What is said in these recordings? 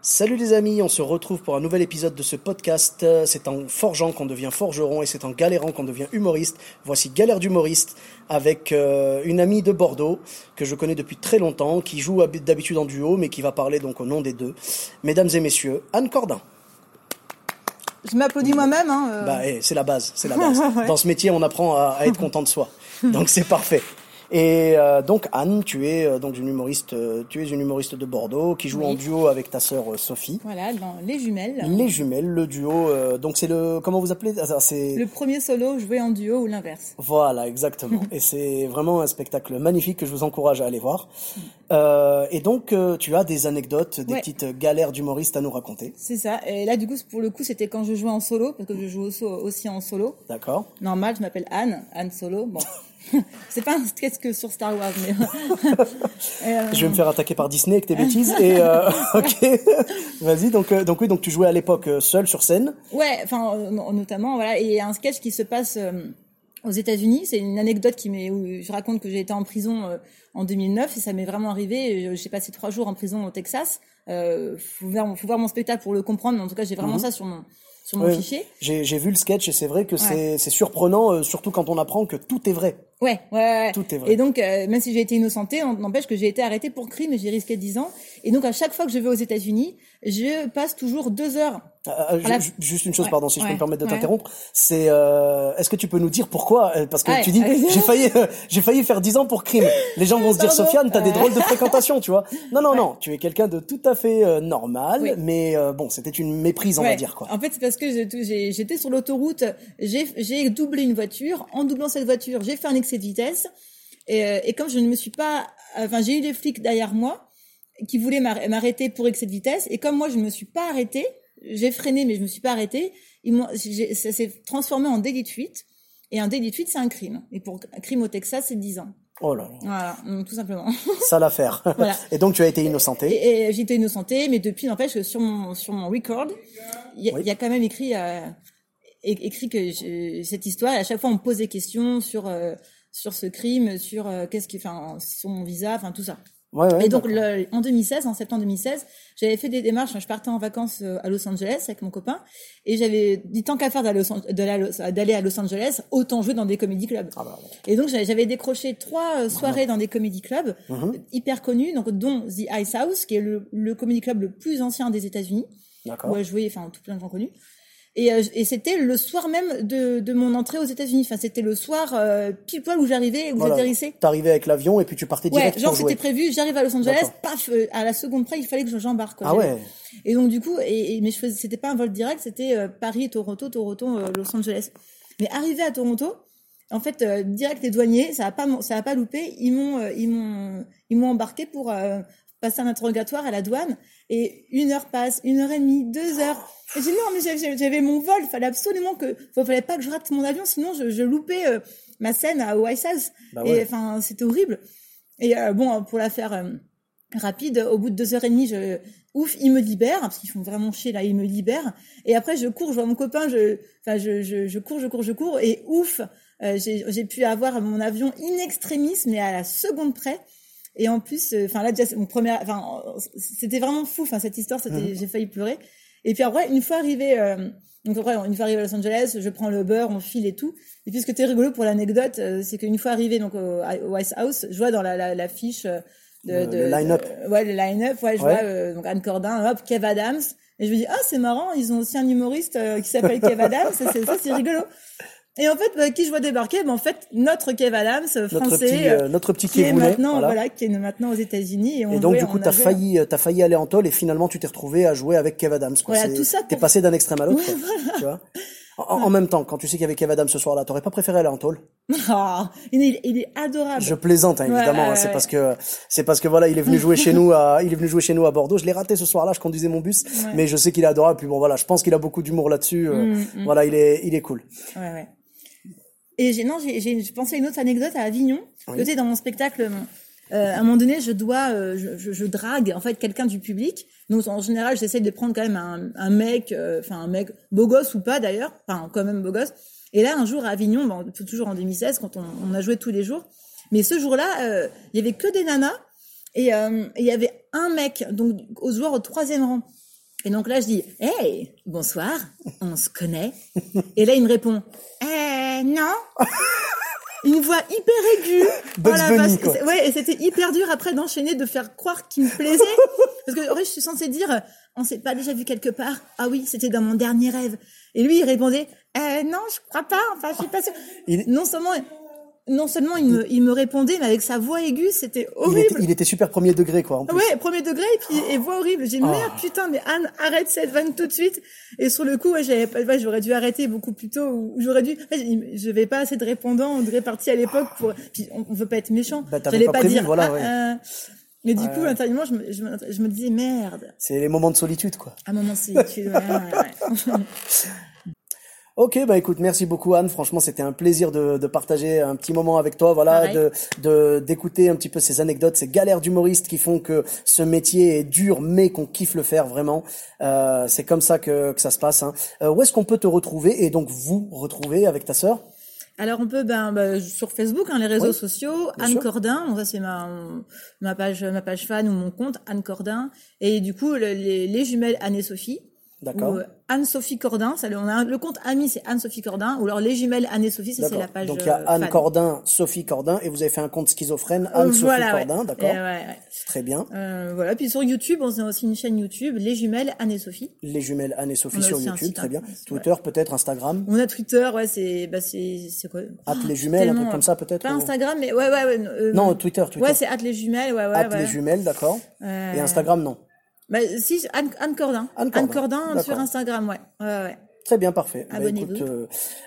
Salut les amis, on se retrouve pour un nouvel épisode de ce podcast. C'est en forgeant qu'on devient forgeron et c'est en galérant qu'on devient humoriste. Voici Galère d'humoriste avec euh, une amie de Bordeaux que je connais depuis très longtemps, qui joue hab- d'habitude en duo mais qui va parler donc au nom des deux. Mesdames et messieurs, Anne Cordin. Je m'applaudis moi-même. Hein, euh. Bah, eh, c'est la base, c'est la base. Ouais. Dans ce métier, on apprend à, à être content de soi. Donc c'est parfait. Et euh, donc Anne, tu es euh, donc une humoriste, euh, tu es une humoriste de Bordeaux qui joue Oui. en duo avec ta sœur euh, Sophie. Voilà, dans Les Jumelles. Les jumelles, le duo. euh, donc c'est le comment vous appelez Ah, C'est Le premier solo joué en duo ou l'inverse. voilà exactement. et c'est vraiment un spectacle magnifique que je vous encourage à aller voir. Euh, et donc euh, tu as des anecdotes, des Ouais. petites galères d'humoristes à nous raconter. C'est ça. Et là, du coup, pour le coup, c'était quand je jouais en solo, parce que je joue aussi, aussi en solo. D'accord. Normal, je m'appelle Anne, Anne Solo. Bon. c'est pas un sketch que sur Star Wars, mais. Euh, Je vais me faire attaquer par Disney avec tes bêtises. Et euh, ok, vas-y. Donc euh, donc oui, donc tu jouais à l'époque euh, seul sur scène. Ouais, enfin, euh, no- notamment, voilà. Et il y a un sketch qui se passe euh, aux États-Unis. C'est une anecdote qui m'est, où je raconte que j'ai été en prison euh, en 2009 et ça m'est vraiment arrivé. Euh, J'ai passé trois jours en prison au Texas. Euh, faut voir, faut voir mon spectacle pour le comprendre, mais en tout cas, j'ai vraiment ça sur mon, sur mon Ouais. fichier. J'ai j'ai vu le sketch et c'est vrai que c'est c'est surprenant, euh, surtout quand on apprend que tout est vrai. Ouais, ouais, ouais. Tout est vrai. Et donc, euh, même si j'ai été innocentée, on n'empêche que j'ai été arrêtée pour crime et j'ai risqué 10 ans. Et donc, à chaque fois que je vais aux États-Unis, je passe toujours deux heures. Euh, euh, Juste une chose, Ouais, pardon, si je peux me permettre de t'interrompre, c'est euh, est-ce que tu peux nous dire pourquoi Parce que Ouais, tu dis allez-y. j'ai failli j'ai failli faire 10 ans pour crime. Les gens vont se dire. Sofiane, t'as des drôles de fréquentation, tu vois Non non non, tu es quelqu'un de tout à fait normal, Oui. mais bon, c'était une méprise, on va dire quoi. En fait, c'est parce que j'étais sur l'autoroute, j'ai j'ai doublé une voiture. En doublant cette voiture, j'ai fait un excès de vitesse. Et, euh, et comme je ne me suis pas, enfin, j'ai eu des flics derrière moi qui voulaient m'arr- m'arrêter pour excès de vitesse. Et comme moi, je ne me suis pas arrêtée, j'ai freiné, mais je me suis pas arrêtée. Ils j'ai- ça s'est transformé en délit de fuite. Et un délit de fuite, c'est un crime. Et pour un crime au Texas, c'est 10 ans. Oh là là, Voilà, tout simplement. ça l'affaire. Voilà. Et donc tu as été innocenté. Et, et j'étais innocentée, mais depuis, n'empêche que sur mon, sur mon record, il y, a- Oui. il y a quand même écrit, euh, écrit que je- cette histoire, et à chaque fois, on me pose des questions sur, euh, sur ce crime, sur euh, qu'est-ce qui, enfin, sur mon visa, enfin, tout ça. Ouais, ouais, et donc, le- en 2016, en septembre 2016, j'avais fait des démarches. Je partais en vacances euh, à Los Angeles avec mon copain, et j'avais dit tant qu'à faire d'aller à Los Angeles, autant jouer dans des comédie clubs. Ah bah. Et donc j'avais décroché trois euh, soirées dans des comédie clubs Mhm. hyper connus, donc dont The Ice House, qui est le, le comédie club le plus ancien des États-Unis, où a joué enfin tout plein de gens connus. Et, euh, et c'était le soir même de, de mon entrée aux États-Unis. Enfin, c'était le soir euh, pile poil où j'arrivais, où Voilà. j'atterrissais. T'arrivais avec l'avion et puis tu partais Ouais, direct genre pour jouer. c'était prévu. J'arrive à Los Angeles, paf, euh, à la seconde près, il fallait que j'embarque. Ah ouais. et donc du coup, et, et- mais je faisais, c'était pas un vol direct, c'était euh, Paris, Toronto, Toronto, Los Angeles. Mais arrivé à Toronto, en fait, direct les douaniers, ça a pas, ça a pas loupé. Ils m'ont, ils m'ont, ils m'ont embarqué pour passer un interrogatoire à la douane. Et une heure passe, une heure et demie, deux heures. Et j'ai dit non, mais j'avais- mon vol, il fallait absolument que, il fallait pas que je rate mon avion, sinon je, je loupais euh, ma scène à White House. Bah Et enfin, c'était horrible. Et euh, bon, pour la faire euh, rapide, au bout de deux heures et demie, je, ouf, ils me libèrent parce qu'ils font vraiment chier là, ils me libèrent. Et après, je cours, je vois mon copain, je, enfin, je, je, je cours, je cours, je cours, et ouf, j'ai j'ai pu avoir mon avion in extremis, mais à la seconde près. Et en plus, euh, enfin là déjà, mon premier, enfin, c'était vraiment fou, enfin cette histoire, c'était, Mhm. j'ai failli pleurer. Et puis après, une fois arrivé, euh, donc après, une fois arrivé à Los Angeles, je prends le beurre, on file et tout. Et puis ce qui était rigolo pour l'anecdote, euh, c'est qu'une fois arrivé donc au, au White House, je vois dans la, la, la fiche de, Le- de- le line-up. de- ouais, le line-up, ouais, je Ouais. vois euh, donc Anne Cordin, hop, Kev Adams. Et je me dis ah c'est marrant, ils ont aussi un humoriste qui s'appelle Kev Adams, ça c'est ça c'est rigolo. Et en fait, bah, qui je vois débarquer ben, En fait, notre Kev Adams, euh, Notre français, petit, euh, euh, notre petit qui est maintenant, voilà. voilà. qui est maintenant aux États-Unis. Et, on Et donc, jouait- du coup, t'as avait- failli, euh, t'as failli aller en tôle et finalement, tu t'es retrouvé à jouer avec Kev Adams. Quoi. Voilà, tout ça T'es pour- passé d'un extrême à l'autre. quoi, tu vois? En, en même temps, quand tu sais qu'il y avait Kev Adams ce soir-là, t'aurais pas préféré aller en tôle? Oh, il, est, il est adorable. Je plaisante, hein, Ouais, évidemment. ouais, hein, c'est ouais. parce que c'est parce que voilà, il est venu jouer chez nous à, il est venu jouer chez nous à Bordeaux. Je l'ai raté ce soir-là. Je conduisais mon bus, mais je sais qu'il est adorable. Puis bon, voilà, je pense qu'il a beaucoup d'humour là-dessus. euh, Mm, Voilà, il est, il est cool. Ouais, ouais. Et j'ai, non, j'ai, pensais à une autre anecdote à Avignon. Oui. Dans mon spectacle, euh, à un moment donné, je dois, euh, je, je, je drague, en fait, quelqu'un du public. Donc, en général, j'essaie de prendre quand même un, un mec, euh, enfin, un mec beau gosse ou pas, d'ailleurs. Enfin, quand même beau gosse. Et là, un jour, à Avignon, bon, toujours en 2016, quand on, on a joué tous les jours. Mais ce jour-là, euh, il y avait que des nanas. Et euh, il y avait un mec, donc, au joueur au troisième rang. Et donc là, je dis, hey, bonsoir, on se connaît. Et là, il me répond, euh, non. Une voix hyper aiguë. Bunny. C'est- Ouais, et c'était hyper dur après d'enchaîner, de faire croire qu'il me plaisait. Parce que, en vrai, je suis censée dire, on s'est pas déjà vu quelque part. Ah oui, c'était dans mon dernier rêve. Et lui, il répondait, euh, non, je crois pas. Enfin, je suis pas sûre. Il- Non seulement, non seulement il me, il me répondait, mais avec sa voix aiguë, c'était Il horrible. était, il était super premier degré, quoi. En plus. Ouais, premier degré et puis et voix horrible. J'ai dit, Ah. merde, putain, mais Anne, arrête cette vanne tout de suite. Et sur le coup, ouais, j'avais ouais, j'aurais dû arrêter beaucoup plus tôt. Ou j'aurais dû. je vais pas assez de répondants de répartis à l'époque pour. Puis on, on veut pas être méchant. Bah, J'allais pas pas, prévu, dire. voilà, ah, ouais. euh, Mais du coup, intérieurement, je me, je, me, je me disais merde. C'est les moments de solitude, quoi. Un moment, ouais, ouais, ouais. Ok, bah écoute, merci beaucoup Anne. Franchement, c'était un plaisir de, de partager un petit moment avec toi, voilà, Pareil. de de d'écouter un petit peu ces anecdotes, ces galères d'humoristes qui font que ce métier est dur, mais qu'on kiffe le faire vraiment. Euh, c'est comme ça que que ça se passe. Hein. Euh, où est-ce qu'on peut te retrouver et donc vous retrouver avec ta sœur? Alors on peut ben, ben, sur Facebook, hein, les réseaux Oui, sociaux, Anne sûr. Cordin, bon, ça c'est ma ma page ma page fan ou mon compte Anne Cordin et du coup le- les, les jumelles Anne et Sophie. D'accord. Euh, Anne-Sophie Cordin, ça, le- on a un- le compte ami c'est Anne-Sophie Cordin, ou alors les jumelles Anne et Sophie, ça c'est la page. Donc il y a euh, Anne fan. Cordin, Sophie Cordin, et vous avez fait un compte schizophrène, Euh, Anne Sophie voilà, ouais. Cordin, d'accord. Et ouais, ouais. Très bien. Euh, voilà, puis sur YouTube, on a aussi une chaîne YouTube, les jumelles Anne et Sophie. Les jumelles Anne et Sophie On a sur YouTube, site très bien. Twitter peut-être, Instagram. On a Twitter, ouais, c'est bah c'est quoi? At Oh, les jumelles, un truc comme ça peut-être. Pas ou- Instagram, mais ouais, ouais, ouais. euh, Non, Twitter, Twitter. Ouais, c'est at les jumelles, ouais, ouais. At les jumelles, d'accord. Et Instagram, non. Bah, si, Anne, Anne Cordin. Anne Anne Cordin, Cordin, sur. Instagram, ouais. Ouais, ouais. Très bien, parfait. Bah, Abonnez-vous. euh,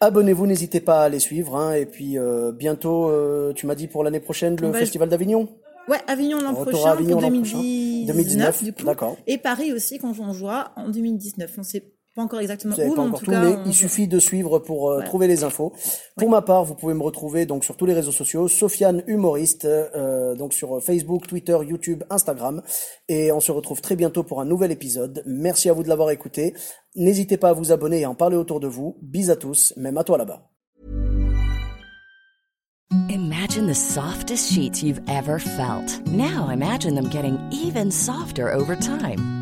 abonnez-vous, n'hésitez pas à les suivre. Hein, et puis euh, bientôt, euh, tu m'as dit pour l'année prochaine, le Bah, Festival d'Avignon Ouais, Avignon l'an prochain Avignon pour l'an 2019, 2019, du coup. d'accord. Et Paris aussi quand on jouera en 2019. On sait pas encore exactement Vous où, pas en encore tout tout, cas, mais on il suffit de suivre pour euh, trouver les infos. Pour ma part, vous pouvez me retrouver donc sur tous les réseaux sociaux, Sofiane Humoriste, euh, donc sur Facebook, Twitter, YouTube, Instagram. Et on se retrouve très bientôt pour un nouvel épisode. Merci à vous de l'avoir écouté. N'hésitez pas à vous abonner et à en parler autour de vous. Bis à tous, même à toi là-bas. Imagine the softest sheets you've ever felt. Now imagine them getting even softer over time.